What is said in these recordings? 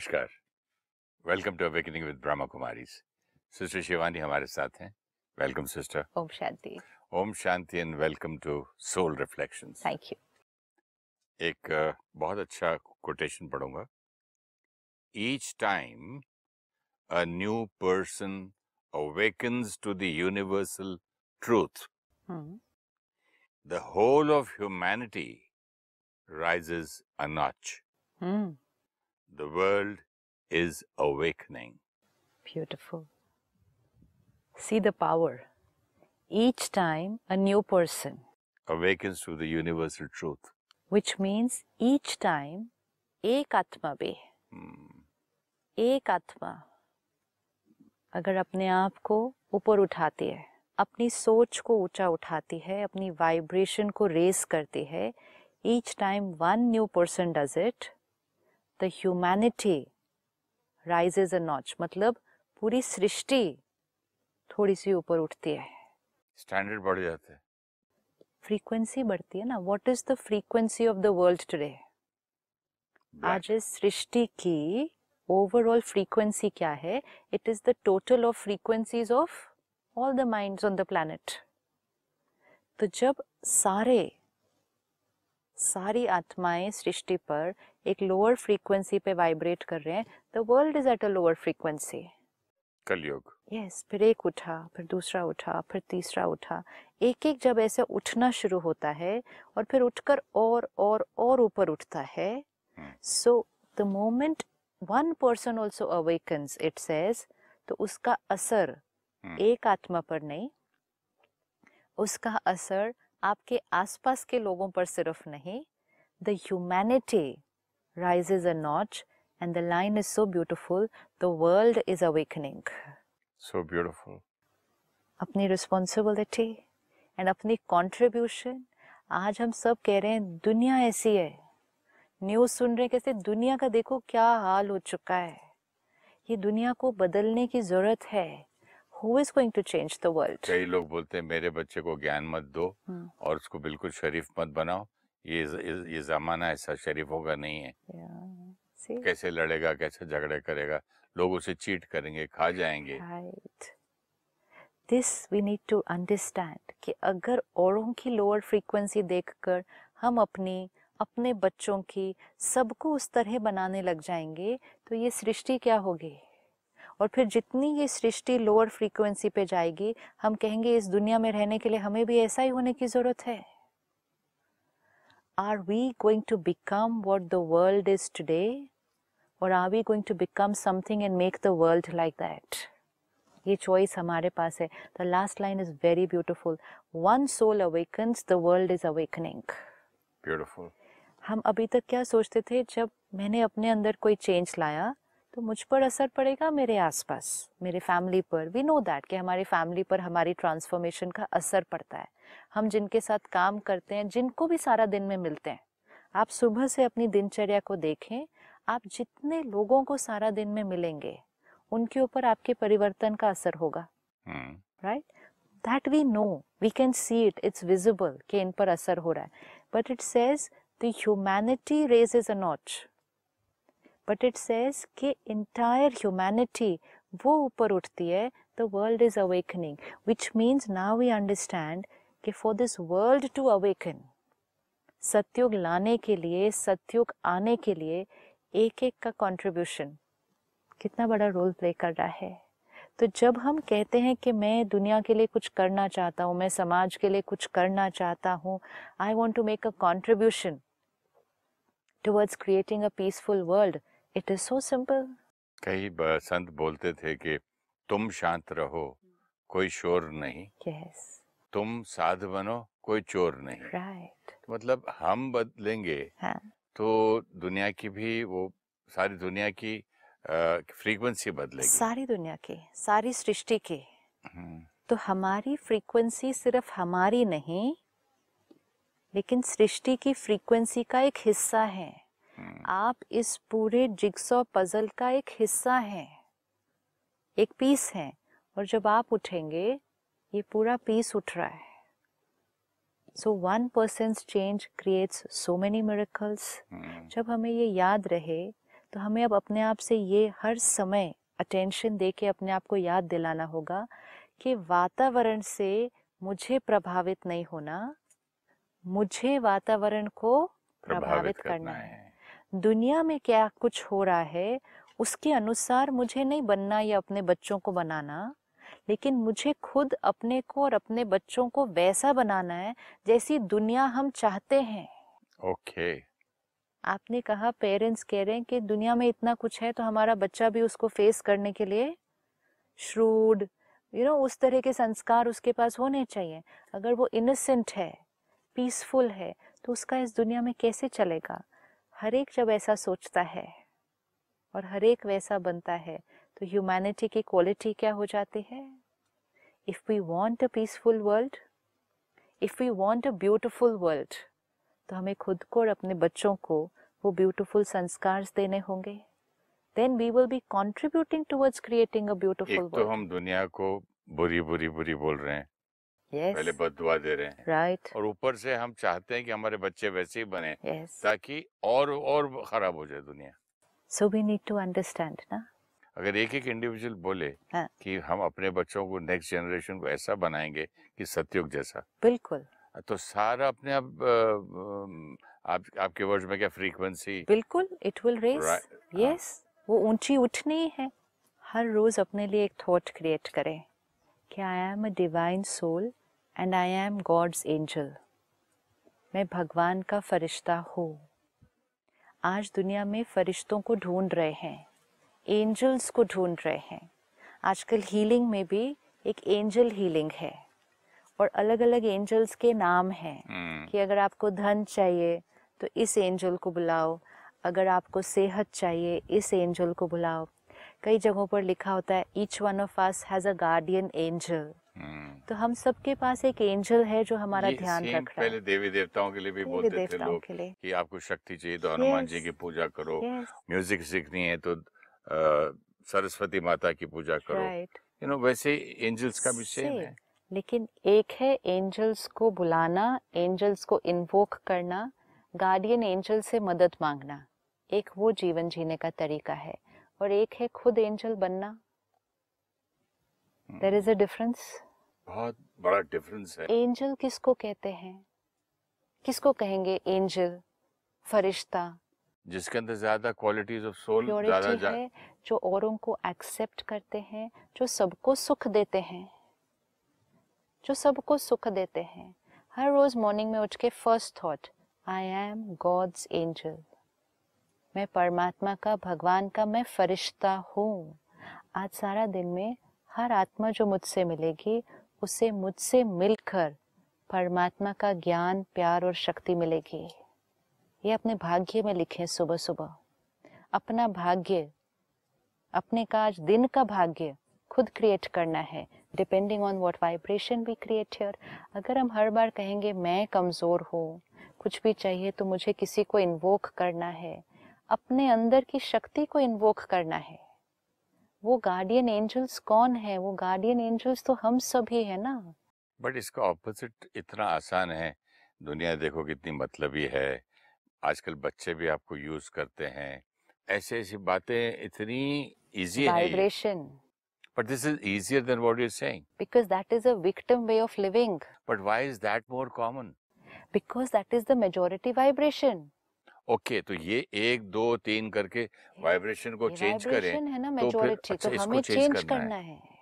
नमस्कार। Welcome to awakening with Brahma Kumaris. Sister Shivani हमारे साथ हैं। Welcome sister. ओम शांति। ओम शांति and welcome to soul reflection thank you एक बहुत अच्छा quotation पढ़ूँगा। Each time a new person awakens to the universal truth hmm. the whole of humanity rises a notch the world is awakening beautiful see the power each time a new person awakens to the universal truth which means each time एक आत्मा भी Hmm. एक आत्मा अगर अपने आप को ऊपर उठाती है अपनी सोच को ऊँचा उठाती है अपनी वाइब्रेशन को रेस करती है each time one new person does it the humanity rises a notch मतलब पूरी सृष्टि थोड़ी सी ऊपर उठती है। स्टैंडर्ड बढ़ जाता है। फ्रीक्वेंसी बढ़ती है ना। What is the frequency of the world today. आज इस सृष्टि की ओवरऑल फ्रीक्वेंसी क्या है? It is the total of frequencies of all the minds on the planet तो जब सारे सारी आत्माएँ सृष्टि पर एक लोअर फ्रीक्वेंसी पे वाइब्रेट कर रहे हैं the world is at a lower frequency Kaliyug yes फिर एक उठा फिर दूसरा उठा फिर तीसरा उठा एक एक जब ऐसे उठना शुरू होता है और फिर उठकर और और और ऊपर उठता है। So the moment one person also awakens it says तो उसका असर हम्म। एक आत्मा पर नहीं उसका असर आपके आसपास के लोगों पर सिर्फ़ नहीं the humanity rises a notch and the line is so beautiful the world is awakening. So beautiful अपनी रिस्पॉन्सिबिलिटी एंड अपनी कंट्रीब्यूशन आज हम सब कह रहे हैं दुनिया ऐसी है। न्यूज़ सुन रहे हैं कैसे दुनिया का देखो क्या हाल हो चुका है। ये दुनिया को बदलने की ज़रूरत है। Who is going to change the world कई लोग बोलते हैं मेरे बच्चे को ज्ञान मत दो हम्म। और उसको बिल्कुल शरीफ मत बनाओ। ये ये, ये जमाना ऐसा शरीफ होगा नहीं है। See? कैसे लड़ेगा कैसे झगड़े करेगा? लोग उसे चीट करेंगे खा जाएँगे। Right. This we need to understand कि अगर औरों की लोअर फ्रीक्वेंसी देखकर हम अपनी अपने बच्चों की सबको उस तरह बनाने लग जाएँगे तो ये सृष्टि क्या होगी? और फिर जितनी ये सृष्टि लोअर फ्रीक्वेंसी पे जाएगी हम कहेंगे इस दुनिया में रहने के लिए हमें भी ऐसा ही होने की ज़रूरत है। Are we going to become what the world is today और are we going to become something and make the world like that ये चॉइस हमारे पास है। The last line is very beautiful one soul awakens the world is awakening beautiful हम अभी तक क्या सोचते थे जब मैंने अपने अंदर कोई चेंज लाया? तो मुझ पर असर पड़ेगा मेरे आसपास मेरे फैमिली पर। वी नो दैट कि हमारी फैमिली पर हमारी ट्रांसफॉर्मेशन का असर पड़ता है। हम जिनके साथ काम करते हैं जिनको भी सारा दिन में मिलते हैं आप सुबह से अपनी दिनचर्या को देखें आप जितने लोगों को सारा दिन में मिलेंगे उनके ऊपर आपके परिवर्तन का असर होगा। Right that we know we can see it it's visible कि इन पर असर हो रहा है। But it says the raise is a notch but it says कि इंटायर ह्यूमैनिटी वो ऊपर उठती है the world is awakening which means now we understand कि for this world to awaken Satyug लाने के लिए, सत्युग आने के लिए एक एक का कंट्रीब्यूशन कितना बड़ा रोल प्ले कर रहा है। तो जब हम कहते हैं कि मैं दुनिया के लिए कुछ करना चाहता हूँ, मैं समाज के लिए कुछ करना चाहता हूँ I want to make a contribution towards creating a peaceful world it is so simple कई संत बोलते थे कि तुम शांत रहो कोई शोर नहीं। यस तुम साध बनो कोई चोर नहीं। राइट मतलब हम बदलेंगे हाँ। तो दुनिया की भी वो सारी दुनिया की फ्रीक्वेंसी बदलेगी। सारी दुनिया की सारी सृष्टि की। हम्म, तो हमारी फ्रीक्वेंसी सिर्फ़ हमारी नहीं लेकिन सृष्टि की फ्रीक्वेंसी का एक हिस्सा है। आप इस पूरे जिग्सॉ पजल का एक हिस्सा हैं एक पीस है और जब आप उठेंगे ये पूरा पीस उठ रहा है। So one person change creates so many miracles hmm, जब हमें ये याद रहे तो हमें अब अपने आप से ये हर समय अटेंशन दे के अपने आप को याद दिलाना होगा कि वातावरण से मुझे प्रभावित नहीं होना मुझे वातावरण को प्रभावित प्रभावित करना है। दुनिया में क्या कुछ हो रहा है उसके अनुसार मुझे नहीं बनना या अपने बच्चों को बनाना लेकिन मुझे खुद अपने को और अपने बच्चों को वैसा बनाना है जैसी दुनिया हम चाहते हैं। ओके। okay. आपने कहा पेरेंट्स कह रहे हैं कि दुनिया में इतना कुछ है तो हमारा बच्चा भी उसको फेस करने के लिए श्रूड यू नो उस तरह के संस्कार उसके पास होने चाहिए। अगर वो इनोसेंट है पीसफुल है तो उसका इस दुनिया में कैसे चलेगा? हर एक जब ऐसा सोचता है और हर एक वैसा बनता है तो ह्यूमैनिटी की क्वालिटी क्या हो जाती है? If we want a peaceful world if we want a beautiful world तो हमें खुद को और अपने बच्चों को वो ब्यूटीफुल संस्कार देने होंगे। Then we will be contributing towards creating a beautiful एक तो वर्ल्ड हम दुनिया को बुरी बुरी बुरी बोल रहे हैं। पहले यस बददुआ दे रहे हैं। राइट और ऊपर से हम चाहते हैं कि हमारे बच्चे वैसे ही बने यस ताकि और और खराब हो जाए दुनिया। So we need to understand ना अगर एक एक इंडिविजुअल बोले हाँ। कि हम अपने बच्चों को नेक्स्ट जनरेशन को ऐसा बनाएँगे कि सत्युग जैसा। बिल्कुल। तो सारा अपने आप आप आपके वर्ड्स में क्या फ्रीक्वेंसी बिल्कुल इट विल रेस यस वो ऊँची उठनी है हर रोज अपने लिए एक थॉट क्रिएट करें। कि I am a divine soul and I am God's angel मैं भगवान का फरिश्ता हूँ। आज दुनिया में फरिश्तों को ढूंढ रहे हैं एंजल्स को ढूंढ रहे हैं। आजकल हीलिंग में भी एक एंजल हीलिंग है और अलग अलग एंजल्स के नाम हैं हम्म, कि अगर आपको धन चाहिए तो इस एंजल को बुलाओ। अगर आपको सेहत चाहिए इस एंजल को बुलाओ। कई जगहों पर लिखा होता है each one of us has a guardian angel. तो हम सबके पास एक एंजल है जो हमारा ध्यान रख रहा पहले देवी देवताओं के लिए भी बोलते थे लोग कि आपको शक्ति चाहिए तो हनुमान जी की पूजा करो। म्यूज़िक सीखनी है तो सरस्वती माता की पूजा करो। यू नो वैसे एंजल्स का भी सेम है। लेकिन एक है एंजल्स को बुलाना एंजल्स को इन्वोक करना गार्डियन एंजल से मदद मांगना। एक वो जीवन जीने का तरीका है। और एक है खुद एंजल बनना। देर इज़ अ डिफरेंस बहुत बड़ा डिफरेंस है। एंजल किसको कहते हैं? किसको कहेंगे एंजल फरिश्ता। जिसके अंदर ज़्यादा क्वालिटीज ऑफ़ सोल ज़्यादा जा, है जो औरों को एक्सेप्ट करते हैं जो सबको सुख देते हैं। जो सबको सुख देते हैं। हर रोज मॉर्निंग में उठ के first thought I am God's angel मैं परमात्मा का भगवान का मैं फरिश्ता हूँ। आज सारा दिन में हर आत्मा जो मुझसे मिलेगी उसे मुझसे मिलकर परमात्मा का ज्ञान, प्यार और शक्ति मिलेगी। ये अपने भाग्य में लिखें सुबह सुबह अपना भाग्य, अपने का आज दिन का भाग्य खुद क्रिएट करना है। Depending on what vibration we create here अगर हम हर बार कहेंगे, मैं कमज़ोर हूँ, कुछ भी चाहिए तो मुझे किसी को इन्वोक करना है। अपने अंदर की शक्ति को इन्वोक करना है। वो गार्डियन एंजल्स कौन है? वो गार्डियन एंजल्स तो हम सभी है ना। बट इसका ऑपोजिट इतना आसान है। दुनिया देखो कितनी मतलबी है आजकल बच्चे भी आपको यूज़ करते हैं। ऐसी ऐसी बातें इतनी इजी है vibration but this is easier than what you saying because that is a victim way of living but why is that more common because that is the majority vibration okay तो ये एक दो तीन करके vibration को change करें है ना तो फिर अच्छा तो इसको हमें चेंज करना करना है। है।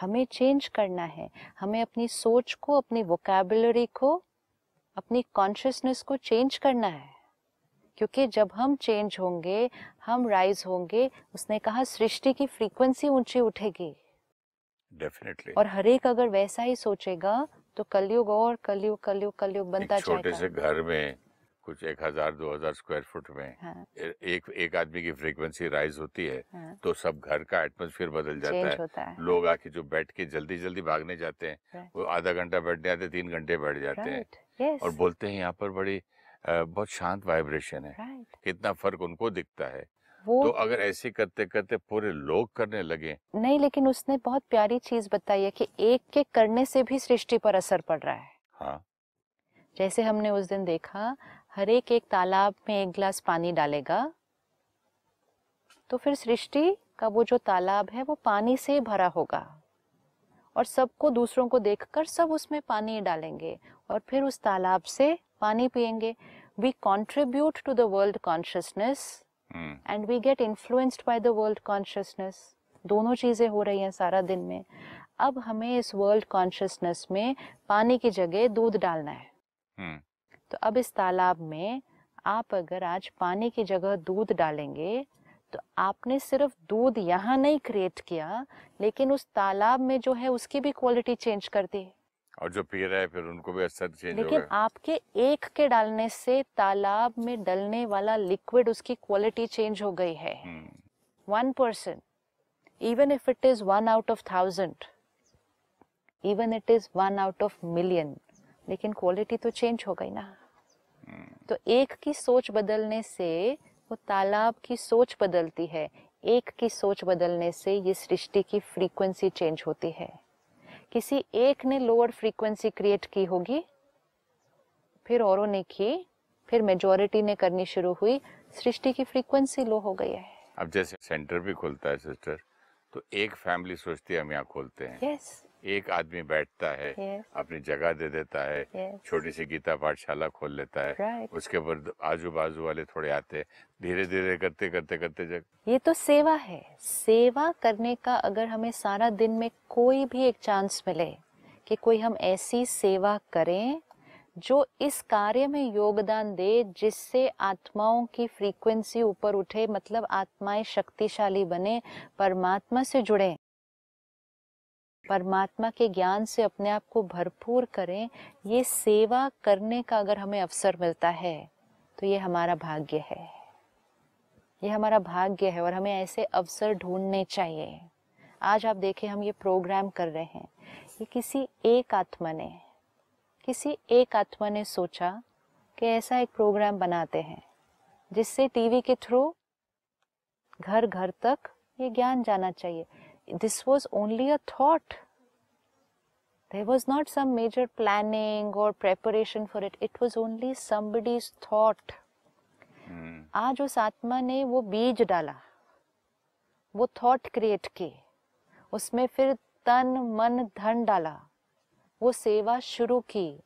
हमें चेंज करना है। हमें अपनी सोच को अपनी वोकेबुलरी को अपनी कॉन्शियसनेस को चेंज करना है। क्योंकि जब हम चेंज होंगे हम राइज होंगे उसने कहा सृष्टि की फ्रीक्वेंसी ऊँची उठेगी। डेफिनेटली और हर एक अगर वैसा ही सोचेगा तो कलयुग और कलयुग कलयुग कलयुग बनता छोटे से घर में कुछ एक हज़ार दो हज़ार स्क्वायर फुट में हाँ, एक एक आदमी की फ्रीक्वेंसी राइज होती है हाँ, तो सब घर का एटमोसफियर बदल जाता है। होता है लोग आके जो बैठ के जल्दी जल्दी भागने जाते हैं वो आधा घंटा बैठने आते तीन घंटे बैठ जाते हैं और बोलते हैं यहाँ पर बड़ी बहुत शांत वाइब्रेशन है। कितना फ़र्क उनको दिखता है। वो तो अगर ऐसे करते करते पूरे लोग करने लगे। नहीं लेकिन उसने बहुत प्यारी चीज़ बताई है कि एक के करने से भी सृष्टि पर असर पड़ रहा है। हाँ। जैसे हमने उस दिन देखा हर एक एक तालाब में एक गिलास पानी डालेगा। तो फिर सृष्टि का वो जो तालाब है वो पानी से भरा होगा। और सबको दूसरों को देखकर सब उसमें पानी डालेंगे और फिर उस तालाब से पानी पिएँगे we contribute to the world consciousness and we get influenced by the world consciousness दोनों चीज़ें हो रही हैं सारा दिन में। अब हमें इस वर्ल्ड कॉन्शियसनेस में पानी की जगह दूध डालना है। हम्म, तो अब इस तालाब में आप अगर आज पानी की जगह दूध डालेंगे तो आपने सिर्फ़ दूध यहाँ नहीं क्रिएट किया लेकिन उस तालाब में जो है उसकी भी क्वालिटी चेंज कर दी। और जो पी रहा है फिर उनको भी असर चेंज लेकिन आपके एक के डालने से तालाब में डलने वाला लिक्विड उसकी क्वालिटी चेंज हो गई है। One person even if it is one out of thousand, even it is one out of million, लेकिन क्वालिटी तो चेंज हो गई ना। तो एक की सोच बदलने से वो तालाब की सोच बदलती है। एक की सोच बदलने से ये सृष्टि की फ्रीक्वेंसी चेंज होती है। किसी एक ने लोअर फ्रीक्वेंसी क्रिएट की होगी फिर औरों ने की फिर मेजोरिटी ने करनी शुरू हुई सृष्टि की फ्रीक्वेंसी लो हो गई है। अब जैसे सेंटर भी खुलता है सिस्टर तो एक फैमिली सोचती है हम यहाँ खोलते हैं। यस एक आदमी बैठता है यस अपनी जगह दे देता है यस छोटी सी गीता पाठशाला खोल लेता है राइट उसके बाद आजू बाजू वाले थोड़े आते हैं धीरे धीरे करते करते करते जग ये तो सेवा है। सेवा करने का अगर हमें सारा दिन में कोई भी एक चांस मिले कि कोई हम ऐसी सेवा करें जो इस कार्य में योगदान दे जिससे आत्माओं की फ्रीक्वेंसी ऊपर उठे मतलब आत्माएँ शक्तिशाली बने परमात्मा से जुड़े। परमात्मा के ज्ञान से अपने आप को भरपूर करें, ये सेवा करने का अगर हमें अवसर मिलता है तो ये हमारा भाग्य है। ये हमारा भाग्य है और हमें ऐसे अवसर ढूँढने चाहिए। आज आप देखें, हम ये प्रोग्राम कर रहे हैं। ये किसी एक आत्मा ने, किसी एक आत्मा ने सोचा कि ऐसा एक प्रोग्राम बनाते हैं, जिससे टीवी के थ्रू घर घर तक ये ज्ञान जाना चाहिए। This was only a thought there was not some major planning or preparation for it. It was only somebody's thought. Hmm, आज उस आत्मा ने वो बीज डाला। वो थॉट क्रिएट की उसमें फिर तन मन धन डाला। वो सेवा शुरू की।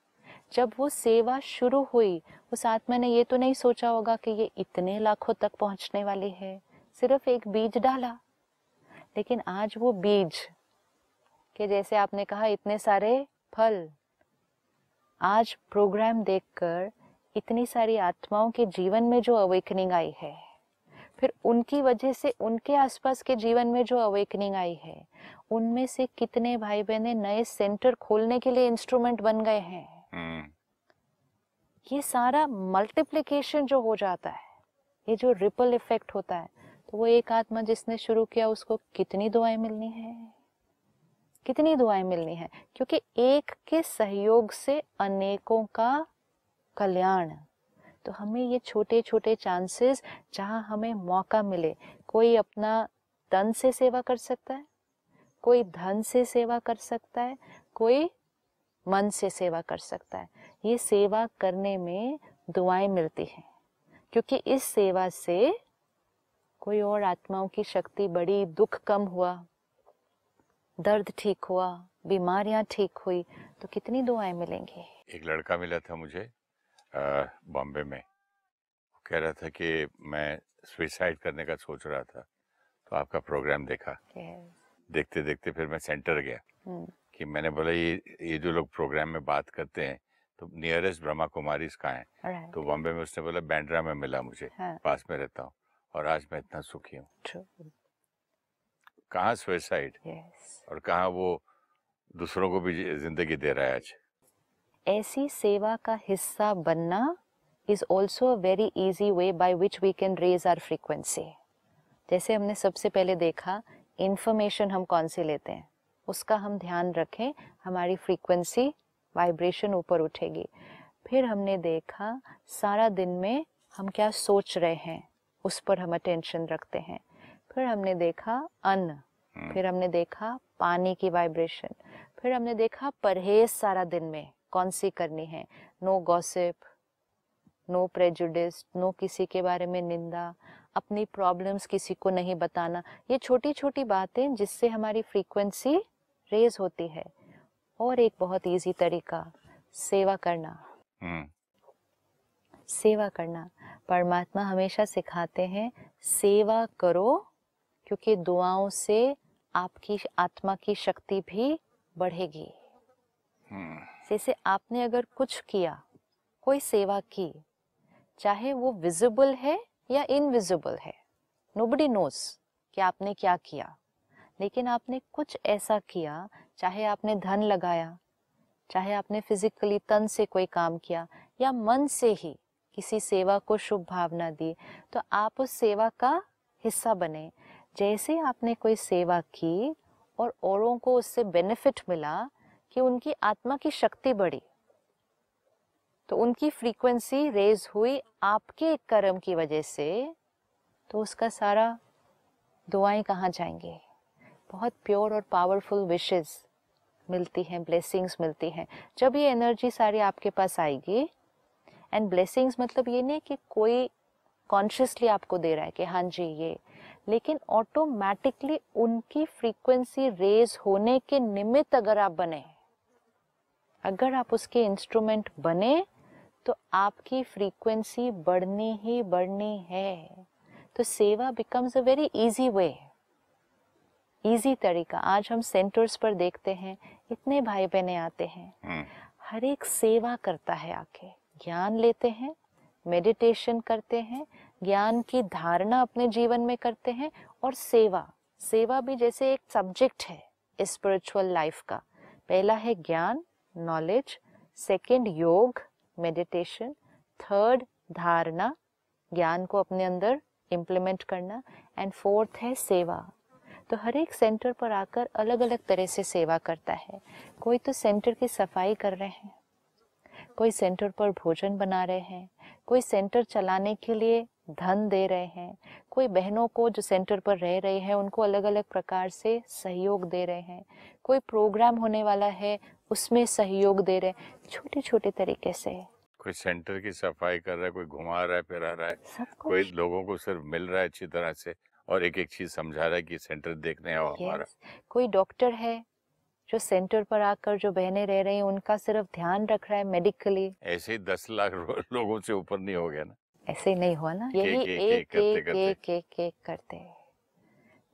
जब वो सेवा शुरू हुई उस आत्मा ने ये तो नहीं सोचा होगा कि ये इतने लाखों तक पहुँचने वाली है। सिर्फ़ एक बीज डाला। लेकिन आज वो बीज कि जैसे आपने कहा इतने सारे फल। आज प्रोग्राम देखकर इतनी सारी आत्माओं के जीवन में जो अवेकनिंग आई है फिर उनकी वजह से उनके आसपास के जीवन में जो अवेकनिंग आई है उनमें से कितने भाई बहने नए सेंटर खोलने के लिए इंस्ट्रूमेंट बन गए हैं। हम्म, ये सारा मल्टीप्लिकेशन जो हो जाता है ये जो रिपल इफ़ेक्ट होता है वो एक आत्मा जिसने शुरू किया, उसको कितनी दुआएँ मिलनी है? कितनी दुआएँ मिलनी है? क्योंकि एक के सहयोग से अनेकों का कल्याण। तो हमें ये छोटे छोटे चांसेस जहाँ हमें मौका मिले, कोई अपना तन से सेवा कर सकता है, कोई धन से सेवा कर सकता है, कोई मन से सेवा कर सकता है। ये सेवा करने में दुआएँ मिलती हैं, क्योंकि इस सेवा से कोई और आत्माओं की शक्ति बड़ी दुख कम हुआ दर्द ठीक हुआ बीमारियाँ ठीक हुई तो कितनी दुआएँ मिलेंगी? एक लड़का मिला था मुझे बॉम्बे में। वो कह रहा था कि मैं सुइसाइड करने का सोच रहा था तो आपका प्रोग्राम देखा। Yes. देखते देखते फिर मैं सेंटर गया। हम्म, कि मैंने बोला ये ये जो लोग प्रोग्राम में बात करते हैं तो नियरेस्ट ब्रह्मा कुमारी कहाँ है। Right. तो बॉम्बे में उसने बोला बैंड्रा में मिला मुझे हाँ, पास में रहता हूँ। और आज मैं इतना सुखी हूँ. कहाँ सुइसाइड Yes. और कहाँ वो दूसरों को भी ज़िंदगी दे रहा है आज? ऐसी सेवा का हिस्सा बनना is also a very easy way by which we can raise our frequency जैसे हमने सबसे पहले देखा इंफॉर्मेशन हम कौन सी लेते हैं? उसका हम ध्यान रखें हमारी फ्रीक्वेंसी वाइब्रेशन ऊपर उठेगी। फिर हमने देखा सारा दिन में हम क्या सोच रहे हैं? उस पर हम अटेंशन रखते हैं। फिर हमने देखा अन्न हम्म, फिर हमने देखा पानी की वाइब्रेशन फिर हमने देखा परहेज सारा दिन में कौन सी करनी है। No gossip no prejudice no किसी के बारे में निंदा अपनी प्रॉब्लम्स किसी को नहीं बताना। ये छोटी छोटी बातें जिससे हमारी फ्रीक्वेंसी रेज होती है। और एक बहुत इजी तरीका सेवा करना। हम्म। सेवा करना। परमात्मा हमेशा सिखाते हैं सेवा करो क्योंकि दुआओं से आपकी आत्मा की शक्ति भी बढ़ेगी। हम्म। जैसे आपने अगर कुछ किया कोई सेवा की चाहे वो विजिबल है या इनविजिबल है नोबडी नोस कि आपने क्या किया। लेकिन आपने कुछ ऐसा किया चाहे आपने धन लगाया चाहे आपने फिजिकली तन से कोई काम किया या मन से ही किसी सेवा को शुभ भावना दी तो आप उस सेवा का हिस्सा बने। जैसे आपने कोई सेवा की और औरों को उससे बेनिफिट मिला कि उनकी आत्मा की शक्ति बढ़ी तो उनकी फ्रीक्वेंसी रेज हुई आपके कर्म की वजह से तो उसका सारा दुआएँ कहाँ जाएँगे? बहुत प्योर और पावरफुल विशेस मिलती हैं ब्लेसिंग्स मिलती हैं। जब ये एनर्जी सारी आपके पास आएगी एंड ब्लेसिंग्स मतलब ये नहीं कि कोई कॉन्शियसली आपको दे रहा है कि हाँ जी ये। लेकिन ऑटोमेटिकली उनकी फ्रीक्वेंसी रेज होने के निमित्त अगर आप बने अगर आप उसके इंस्ट्रूमेंट बने तो आपकी फ्रीक्वेंसी बढ़नी ही बढ़नी है। तो सेवा becomes a very easy way easy तरीका। आज हम सेंटर्स पर देखते हैं इतने भाई बहने आते हैं। हम्म। हर एक सेवा करता है आके। ज्ञान लेते हैं मेडिटेशन करते हैं, ज्ञान की धारणा अपने जीवन में करते हैं और सेवा सेवा भी जैसे एक सब्जेक्ट है स्पिरिचुअल लाइफ का। पहला है ज्ञान knowledge second yoga meditation third धारणा, ज्ञान को अपने अंदर इम्प्लीमेंट करना एंड फोर्थ है सेवा। तो हर एक सेंटर पर आकर अलग अलग तरह से सेवा करता है। कोई तो सेंटर की सफ़ाई कर रहे हैं कोई सेंटर पर भोजन बना रहे हैं कोई सेंटर चलाने के लिए धन दे रहे हैं कोई बहनों को जो सेंटर पर रह रहे हैं उनको अलग अलग प्रकार से सहयोग दे रहे हैं कोई प्रोग्राम होने वाला है उसमें सहयोग दे रहे हैं छोटे छोटे तरीके से कोई सेंटर की सफ़ाई कर रहा है कोई घुमा रहा है फिरा रहा है कोई लोगों को सिर्फ़ मिल रहा है अच्छी तरह से और एक एक चीज़ समझा रहा है कि सेंटर देखने आओ हमारा Yes. कोई डॉक्टर है जो सेंटर पर आकर जो बहने रह रही हैं उनका सिर्फ़ ध्यान रख रहा है मेडिकली। ऐसे ही दस लाख लोगों से ऊपर नहीं हो गया ना? ऐसे नहीं हुआ ना। यही एक- एक एक एक करते। एक करते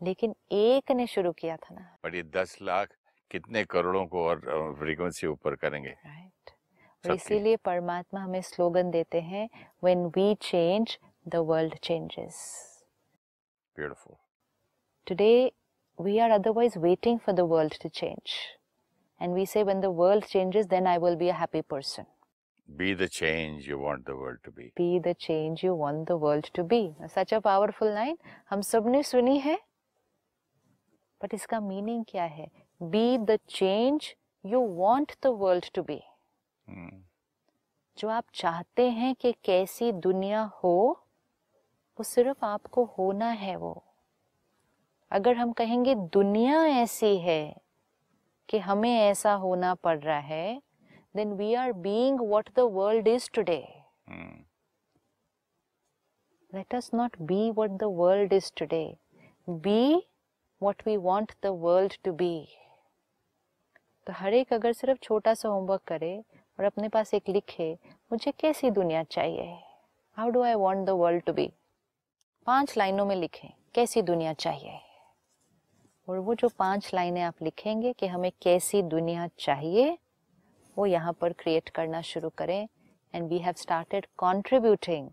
लेकिन एक ने शुरू किया था ना। बट ये दस लाख कितने करोड़ों को और फ्रीक्वेंसी ऊपर करेंगे? राइट और इसीलिए परमात्मा हमें स्लोगन देते हैं when we change the world changes beautiful Today, we are otherwise waiting for the world to change. And we say, when the world changes, then I will be a happy person. Be the change you want the world to be Be the change you want the world to be. Such a powerful line. हम सबने सुनी है but इसका meaning क्या है be the change you want the world to be जो आप चाहते हैं कि कैसी दुनिया हो वो सिर्फ़ आपको होना है वो अगर हम कहेंगे दुनिया ऐसी है कि हमें ऐसा होना पड़ रहा है then we are being what the world is today let us not be what the world is today. Be what we want the world to be. तो हर एक अगर सिर्फ़ छोटा सा होमवर्क करे और अपने पास एक लिखे मुझे कैसी दुनिया चाहिए? How do I want the world to be पाँच लाइनों में लिखें कैसी दुनिया चाहिए? और वो जो पाँच लाइनें आप लिखेंगे कि हमें कैसी दुनिया चाहिए वो यहाँ पर क्रिएट करना शुरू करें। And we have started contributing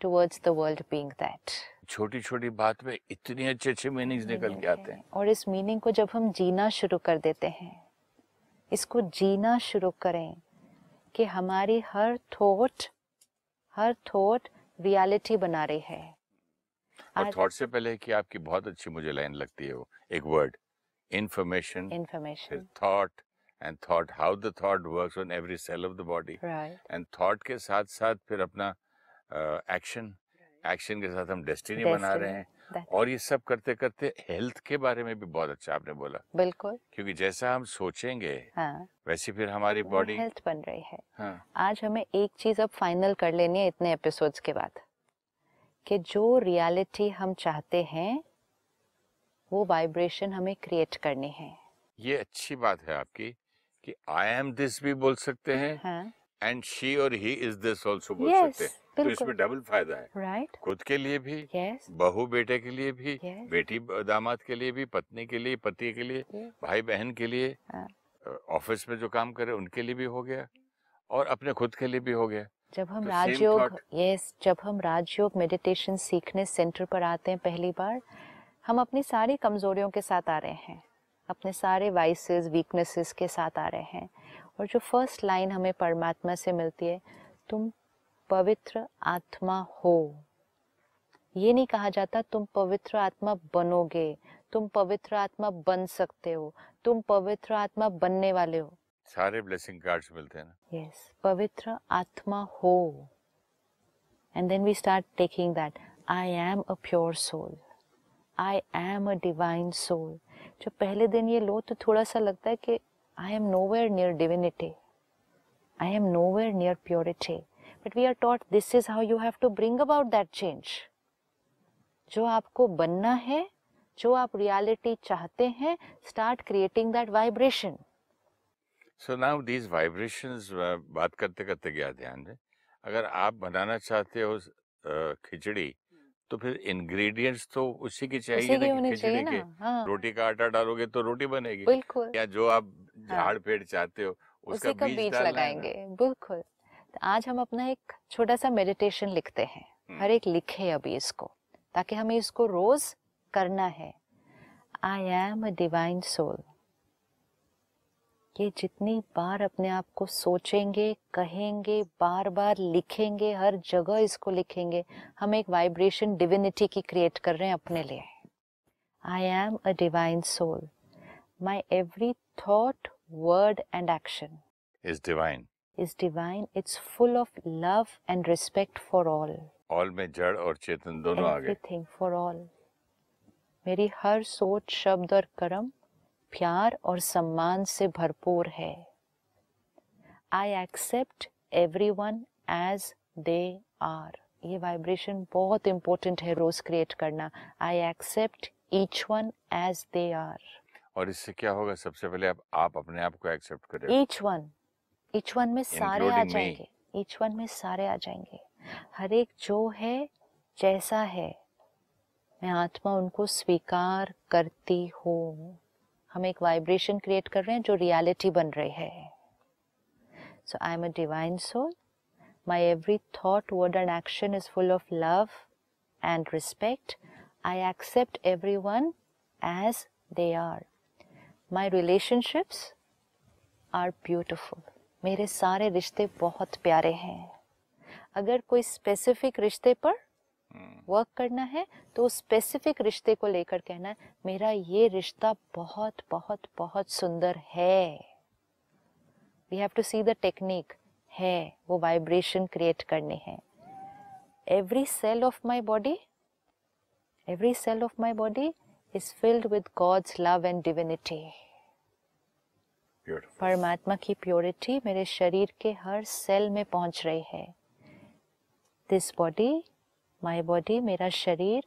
towards the world being that छोटी छोटी बात में इतने अच्छे अच्छे मीनिंग्स निकल के आते हैं। और इस मीनिंग को जब हम जीना शुरू कर देते हैं इसको जीना शुरू करें कि हमारी हर थॉट हर थॉट रियलिटी बना रही है। और थॉट से पहले कि आपकी बहुत अच्छी मुझे लाइन लगती है वो एक word information information thought and thought how the thought works on every cell of the body right and thought के साथ साथ फिर अपना एक्शन uh, एक्शन के साथ हम डेस्टिनी बना रहे हैं और ये सब करते करते हेल्थ के बारे में भी बहुत अच्छा आपने बोला। बिल्कुल। क्योंकि जैसा हम सोचेंगे हाँ। वैसे फिर हमारी बॉडी हेल्थ बन रही है। हाँ। आज हमें एक चीज़ अब फाइनल कर लेनी है इतने एपिसोड्स के बाद। कि जो रियलिटी हम चाहते हैं वो वाइब्रेशन हमें क्रिएट करनी है ये अच्छी बात है आपकी कि आई एम दिस भी बोल सकते हैं हाँ एंड शी और ही इज़ दिस आल्सो बोल यस सकते हैं तो इसमें डबल फ़ायदा है राइट right? खुद के लिए भी यस बहू बेटे के लिए भी Yes. बेटी दामाद के लिए भी पत्नी के लिए पति के लिए Yes. भाई बहन के लिए हाँ। ऑफ़िस में जो काम करे उनके लिए भी हो गया और अपने खुद के लिए भी हो गया जब हम तो राजयोग. यस जब हम राजयोग मेडिटेशन सीखने सेंटर पर आते हैं पहली बार हम अपनी सारी कमजोरियों के साथ आ रहे हैं। अपने सारे वाइसेस वीकनेसेस के साथ आ रहे हैं। और जो फ़र्स्ट लाइन हमें परमात्मा से मिलती है तुम पवित्र आत्मा हो। ये नहीं कहा जाता तुम पवित्र आत्मा बनोगे तुम पवित्र आत्मा बन सकते हो तुम पवित्र आत्मा बनने वाले हो। सारे ब्लेसिंग कार्ड्स मिलते हैं ना। यस पवित्र आत्मा हो। And then we start taking that I am a pure soul I am a divine soul जो पहले दिन ये लो तो थोड़ा सा लगता है कि I am nowhere near divinity I am nowhere near purity but we are taught this is how you have to bring about that change जो आपको बनना है, जो आप रियलिटी चाहते हैं start creating that vibration so now these vibrations बात करते करते गया ध्यान में। अगर आप बनाना चाहते हो खिचड़ी तो फिर इंग्रेडिएंट्स तो उसी की चाहिए उसी ना कि खिचड़ी के। हाँ। रोटी का आटा डालोगे तो रोटी बनेगी बिल्कुल। या जो आप झाड़ पेड़ चाहते हो उसका उसी का बीज बीज है। लगाएँगे। बिल्कुल। तो आज हम अपना एक छोटा सा मेडिटेशन लिखते हैं। हर एक लिखे अभी इसको ताकि हमें इसको रोज करना है। I am a divine soul ये जितनी बार अपने आप को सोचेंगे कहेंगे बार बार लिखेंगे हर जगह इसको लिखेंगे हम एक वाइब्रेशन डिविनिटी की क्रिएट कर रहे हैं अपने लिए I am a divine soul my every thought word and action is divine is divine. It's full of love and respect for all. All में जड़ और चेतन दोनों आ गए Everything for all. मेरी हर सोच शब्द और कर्म प्यार और सम्मान से भरपूर है। I accept every one as they are ये वाइब्रेशन बहुत इंपॉर्टेंट है रोज क्रिएट करना। I accept each one as they are और इससे क्या होगा? सबसे पहले आप आप अपने आप को एक्सेप्ट करें। ईच वन ईच वन में सारे आ जाएँगे। ईच वन में सारे आ जाएँगे। हर एक जो है जैसा है मैं आत्मा उनको स्वीकार करती हूँ। हम एक वाइब्रेशन क्रिएट कर रहे हैं जो रियलिटी बन रही है। So I am a divine soul my every thought word and action is full of love and respect I accept every one as they are my relationships are beautiful मेरे सारे रिश्ते बहुत प्यारे हैं। अगर कोई स्पेसिफिक रिश्ते पर वर्क करना है तो उस स्पेसिफिक रिश्ते को लेकर कहना है मेरा ये रिश्ता बहुत बहुत बहुत सुंदर है। We have to see the technique है वो वाइब्रेशन क्रिएट करनी है। Every cell of my body every cell of my body is filled with God's love and divinity परमात्मा की प्योरिटी मेरे शरीर के हर सेल में पहुँच रही है। दिस बॉडी माय बॉडी मेरा शरीर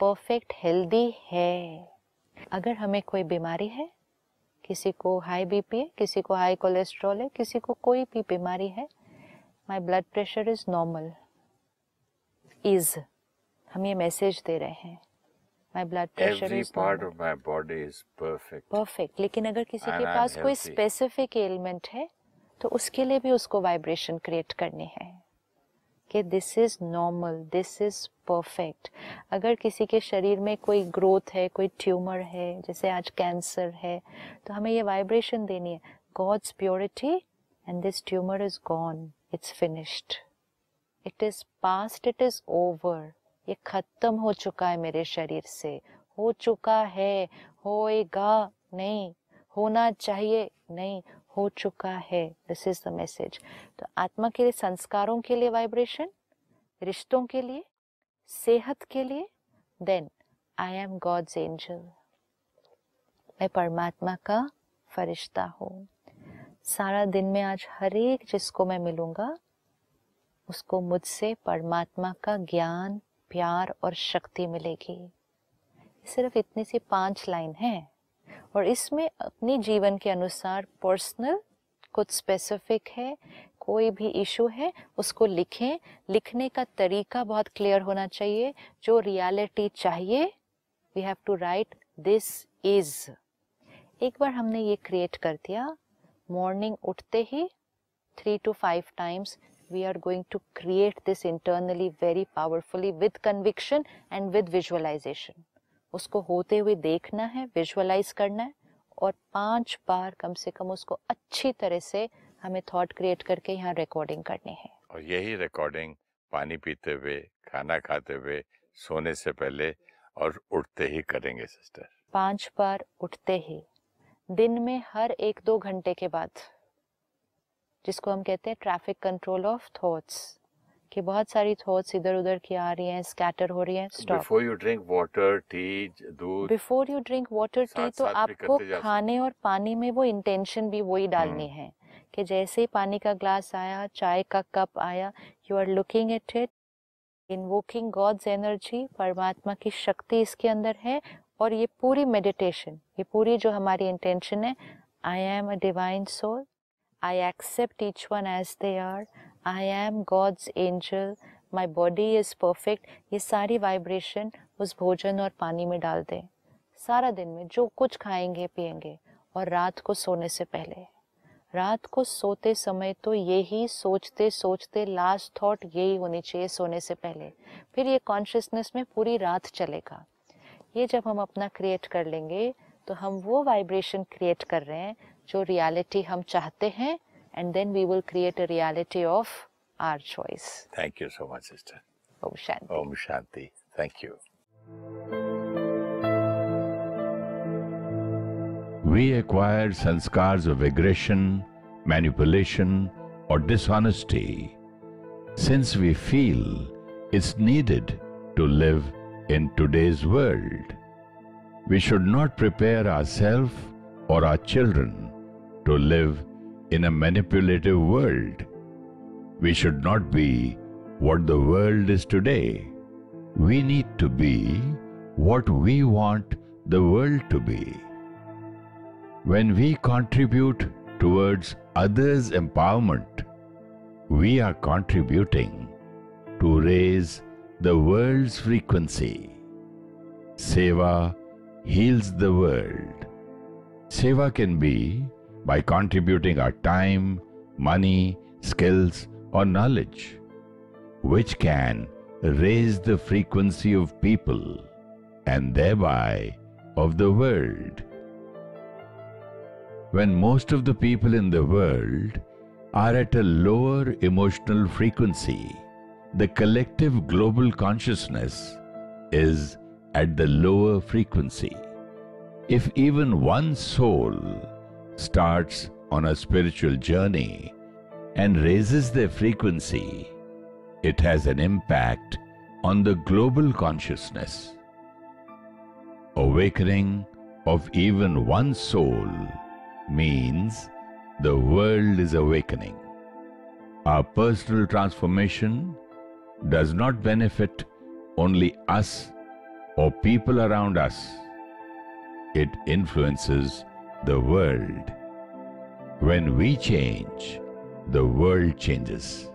परफेक्ट हेल्दी है। अगर हमें कोई बीमारी है किसी को हाई बीपी है किसी को हाई कोलेस्ट्रॉल है किसी को कोई भी बीमारी है my blood pressure is normal is हम ये मैसेज दे रहे हैं। My blood pressure Every is part normal of my body is perfect. Perfect लेकिन अगर किसी And के I'm पास healthy. कोई स्पेसिफिक एलिमेंट है तो उसके लिए भी उसको वाइब्रेशन क्रिएट करनी है। कि this is normal this is perfect अगर किसी के शरीर में कोई ग्रोथ है, कोई ट्यूमर है, जैसे आज कैंसर है तो हमें ये वाइब्रेशन देनी है God's purity and this tumour is gone it's finished it is past it is over ये खत्म हो चुका है मेरे शरीर से। हो चुका है, होएगा नहीं, होना चाहिए नहीं हो चुका है। दिस इज़ द मैसेज तो आत्मा के लिए, संस्कारों के लिए वाइब्रेशन रिश्तों के लिए, सेहत के लिए then I am God's angel मैं परमात्मा का फरिश्ता हूँ। सारा दिन में आज हर एक जिसको मैं मिलूँगा, उसको मुझसे परमात्मा का ज्ञान, प्यार और शक्ति मिलेगी। सिर्फ़ इतनी सी पाँच लाइन है। और इसमें अपने जीवन के अनुसार पर्सनल कुछ स्पेसिफिक है, कोई भी इशू है, उसको लिखें। लिखने का तरीका बहुत क्लियर होना चाहिए। जो रियलिटी चाहिए we have to write this is एक बार हमने ये क्रिएट कर दिया। मॉर्निंग उठते ही three to five times we are going to create this internally very powerfully with conviction and with visualisation उसको होते हुए देखना है विजुअलाइज करना है और पाँच बार कम से कम उसको अच्छी तरह से हमें थॉट क्रिएट करके यहाँ रिकॉर्डिंग करनी है। और यही रिकॉर्डिंग पानी पीते हुए खाना खाते हुए सोने से पहले और उठते ही करेंगे सिस्टर पाँच बार उठते ही दिन में हर एक दो घंटे के बाद जिसको हम कहते हैं ट्रैफ़िक कंट्रोल ऑफ़ थॉट्स कि बहुत सारी थॉट्स इधर उधर की आ रही हैं स्कैटर हो रही हैं stop before you drink water tea दूध before you drink water tea तो आपको खाने और पानी में वो इंटेंशन भी वही डालनी हम्म। है कि जैसे ही पानी का ग्लास आया चाय का कप आया you are looking at it invoking God's energy परमात्मा की शक्ति इसके अंदर है और ये पूरी मेडिटेशन ये पूरी जो हमारी इंटेंशन है I am a divine soul I accept each one as they are I am God's angel my body is perfect ये सारी वाइब्रेशन उस भोजन और पानी में डाल दें। सारा दिन में जो कुछ खाएँगे पिएँगे और रात को सोने से पहले। रात को सोते समय तो यही सोचते सोचते लास्ट थॉट यही होनी चाहिए सोने से पहले। फिर ये कॉन्शियसनेस में पूरी रात चलेगा। ये जब हम अपना क्रिएट कर लेंगे तो हम वो वाइब्रेशन क्रिएट कर रहे हैं जो रियलिटी हम चाहते हैं and then we will create a reality of our choice. Thank you so much, sister. Om Shanti. Om Shanti. Thank you. We acquire sanskars of aggression, manipulation, or dishonesty since we feel it's needed to live in today's world. We should not prepare ourselves or our children to live in a manipulative world. We should not be what the world is today. We need to be what we want the world to be. When we contribute towards others' empowerment, we are contributing to raise the world's frequency. Seva heals the world. Seva can be by contributing our time, money, skills, or knowledge, which can raise the frequency of people and thereby of the world when most of the people in the world are at a lower emotional frequency, the collective global consciousness is at the lower frequency. If even one soul starts on a spiritual journey and raises their frequency, it has an impact on the global consciousness. Awakening of even one soul means the world is awakening. Our personal transformation does not benefit only us or people around us. It influences the world. When we change, the world changes.